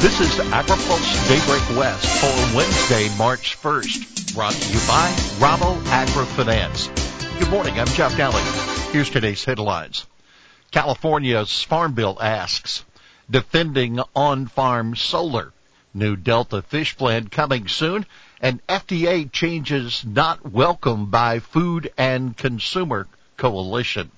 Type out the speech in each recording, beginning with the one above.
This is AgriPulse Daybreak West for Wednesday, March 1st. Brought to you by Rabo AgriFinance. Good morning, I'm Jeff Nalley. Here's today's headlines. California's Farm Bill asks, defending on-farm solar. New Delta fish plan coming soon, and FDA changes not welcome by Food and Consumer Coalition.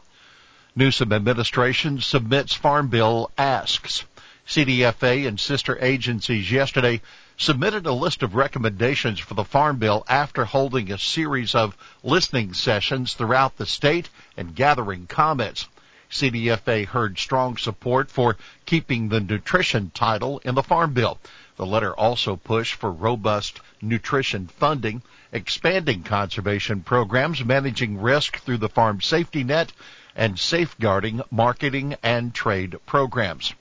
Newsom administration submits Farm Bill asks. CDFA and sister agencies yesterday submitted a list of recommendations for the Farm Bill after holding a series of listening sessions throughout the state and gathering comments. CDFA heard strong support for keeping the nutrition title in the Farm Bill. The letter also pushed for robust nutrition funding, expanding conservation programs, managing risk through the farm safety net, and safeguarding marketing and trade programs.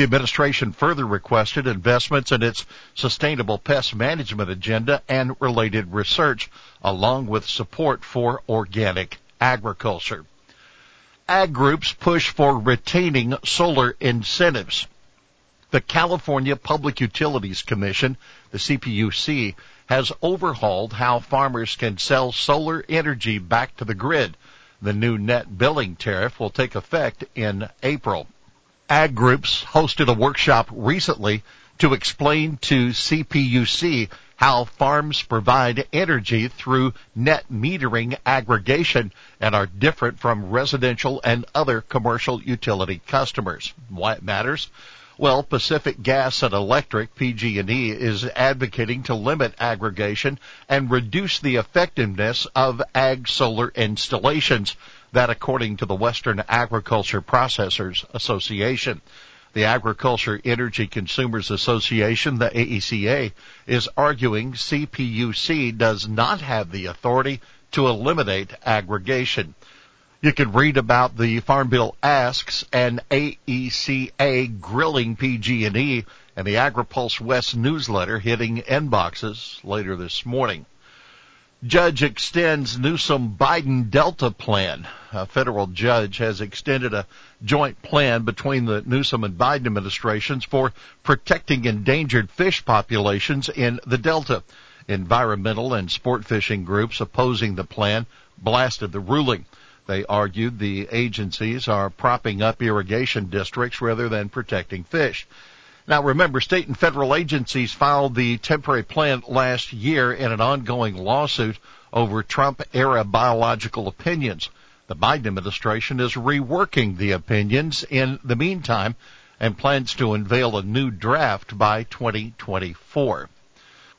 The administration further requested investments in its sustainable pest management agenda and related research, along with support for organic agriculture. Ag groups push for retaining solar incentives. The California Public Utilities Commission, the CPUC, has overhauled how farmers can sell solar energy back to the grid. The new net billing tariff will take effect in April ag groups hosted a workshop recently to explain to CPUC how farms provide energy through net metering aggregation and are different from residential and other commercial utility customers. Why it matters? Well, Pacific Gas and Electric, PG&E, is advocating to limit aggregation and reduce the effectiveness of ag solar installations. That according to the Western Agriculture Processors Association. The Agriculture Energy Consumers Association, the AECA, is arguing CPUC does not have the authority to eliminate aggregation. You can read about the Farm Bill asks and AECA grilling PG&E and the AgriPulse West newsletter hitting inboxes later this morning. Judge extends Newsom Biden Delta plan. A federal judge has extended a joint plan between the Newsom and Biden administrations for protecting endangered fish populations in the Delta. Environmental and sport fishing groups opposing the plan blasted the ruling. They argued the agencies are propping up irrigation districts rather than protecting fish. Now remember, state and federal agencies filed the temporary plan last year in an ongoing lawsuit over Trump era biological opinions. The Biden administration is reworking the opinions in the meantime and plans to unveil a new draft by 2024.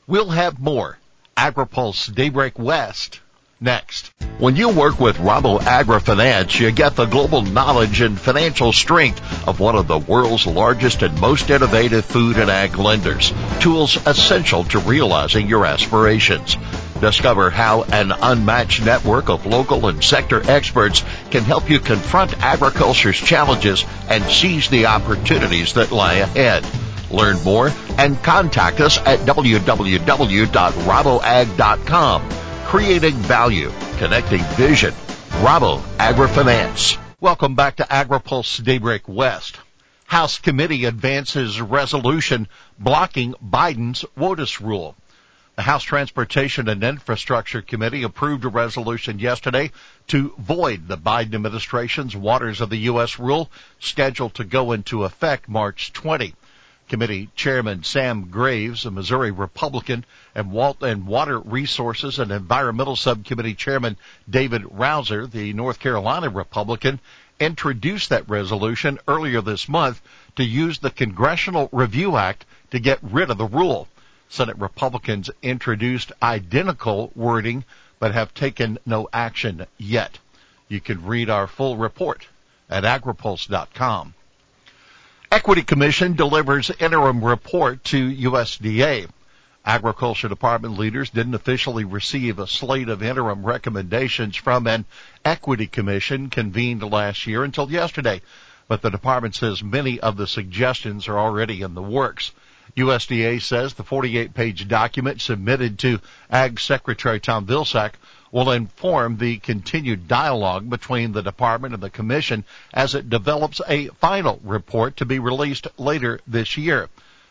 We'll have more AgriPulse Daybreak West next. When you work with Rabo AgriFinance, you get the global knowledge and financial strength of one of the world's largest and most innovative food and ag lenders. Tools essential to realizing your aspirations. Discover how an unmatched network of local and sector experts can help you confront agriculture's challenges and seize the opportunities that lie ahead. Learn more and contact us at www.raboag.com creating value, connecting vision. Rabo AgriFinance. Welcome back to AgriPulse Daybreak West. House committee advances resolution blocking Biden's WOTUS rule. The House Transportation and Infrastructure Committee approved a resolution yesterday to void the Biden administration's Waters of the U.S. rule scheduled to go into effect March 20. Committee Chairman Sam Graves, a Missouri Republican, and, Walt and Water Resources and Environmental Subcommittee Chairman David Rouzer, the North Carolina Republican, introduced that resolution earlier this month to use the Congressional Review Act to get rid of the rule. Senate Republicans introduced identical wording but have taken no action yet. You can read our full report at agripulse.com. Equity Commission delivers interim report to USDA. Agriculture Department leaders didn't officially receive a slate of interim recommendations from an Equity Commission convened last year until yesterday, but the department says many of the suggestions are already in the works. USDA says the 48 page document submitted to Ag Secretary Tom Vilsack will inform the continued dialogue between the department and the commission as it develops a final report to be released later this year.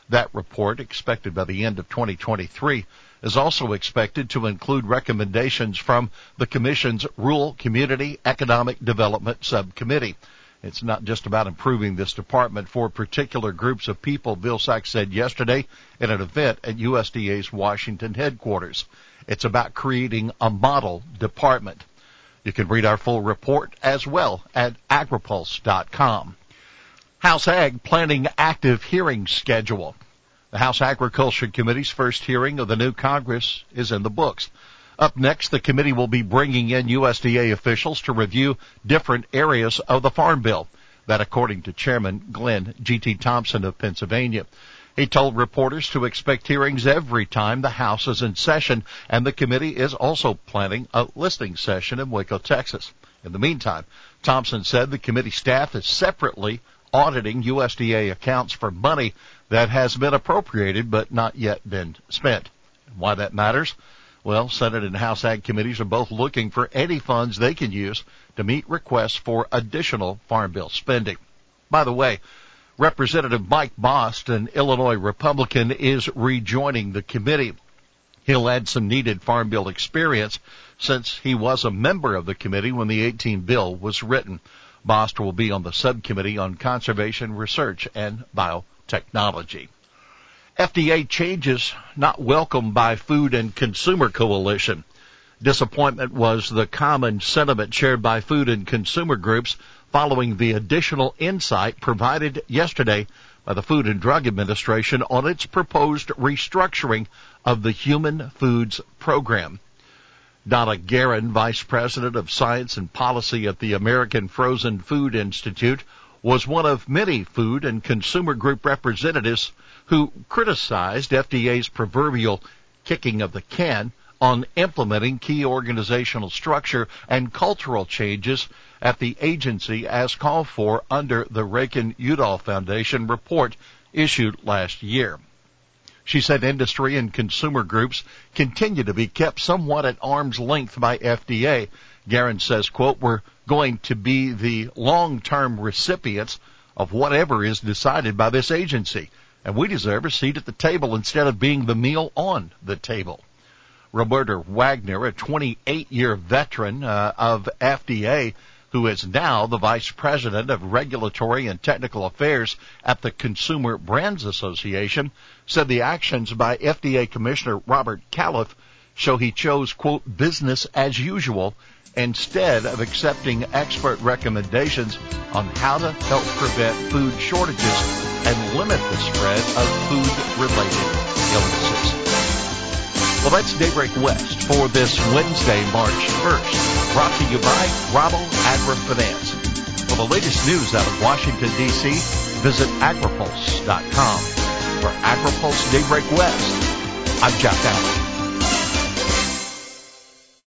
That report, expected by the end of 2023, is also expected to include recommendations from the Commission's Rural Community Economic Development Subcommittee. It's not just about improving this department for particular groups of people, Vilsack said yesterday in an event at USDA's Washington headquarters. It's about creating a model department. You can read our full report as well at agripulse.com. House Ag planning active hearing schedule. The House Agriculture Committee's first hearing of the new Congress is in the books. Up next, the committee will be bringing in USDA officials to review different areas of the Farm Bill. That according to Chairman Glenn G.T. Thompson of Pennsylvania. He told reporters to expect hearings every time the House is in session, and the committee is also planning a listening session in Waco, Texas. In the meantime, Thompson said the committee staff is separately auditing USDA accounts for money that has been appropriated but not yet been spent. Why that matters? Well, Senate and House Ag committees are both looking for any funds they can use to meet requests for additional Farm Bill spending. By the way, Representative Mike Bost, an Illinois Republican, is rejoining the committee. He'll add some needed Farm Bill experience since he was a member of the committee when the 18 bill was written. Bost will be on the subcommittee on conservation research and biotechnology. FDA changes not welcomed by Food and Consumer Coalition. Disappointment was the common sentiment shared by food and consumer groups following the additional insight provided yesterday by the Food and Drug Administration on its proposed restructuring of the Human Foods Program. Donna Garren, Vice President of Science and Policy at the American Frozen Food Institute, was one of many food and consumer group representatives who criticized FDA's proverbial kicking of the can on implementing key organizational structure and cultural changes at the agency as called for under the Reagan-Udall Foundation report issued last year. She said industry and consumer groups continue to be kept somewhat at arm's length by FDA. Garren says, quote, we're going to be the long-term recipients of whatever is decided by this agency and we deserve a seat at the table instead of being the meal on the table. Roberta Wagner, a 28-year veteran uh, of FDA, who is now the Vice President of Regulatory and Technical Affairs at the Consumer Brands Association, said the actions by FDA Commissioner Robert Califf show he chose, quote, business as usual instead of accepting expert recommendations on how to help prevent food shortages and limit the spread of food-related illnesses. Well, that's Daybreak West for this Wednesday, March 1st. Brought to you by Rabo AgriFinance. For the latest news out of Washington, D.C., visit agripulse.com. For AgriPulse Daybreak West, I'm Jeff Nalley.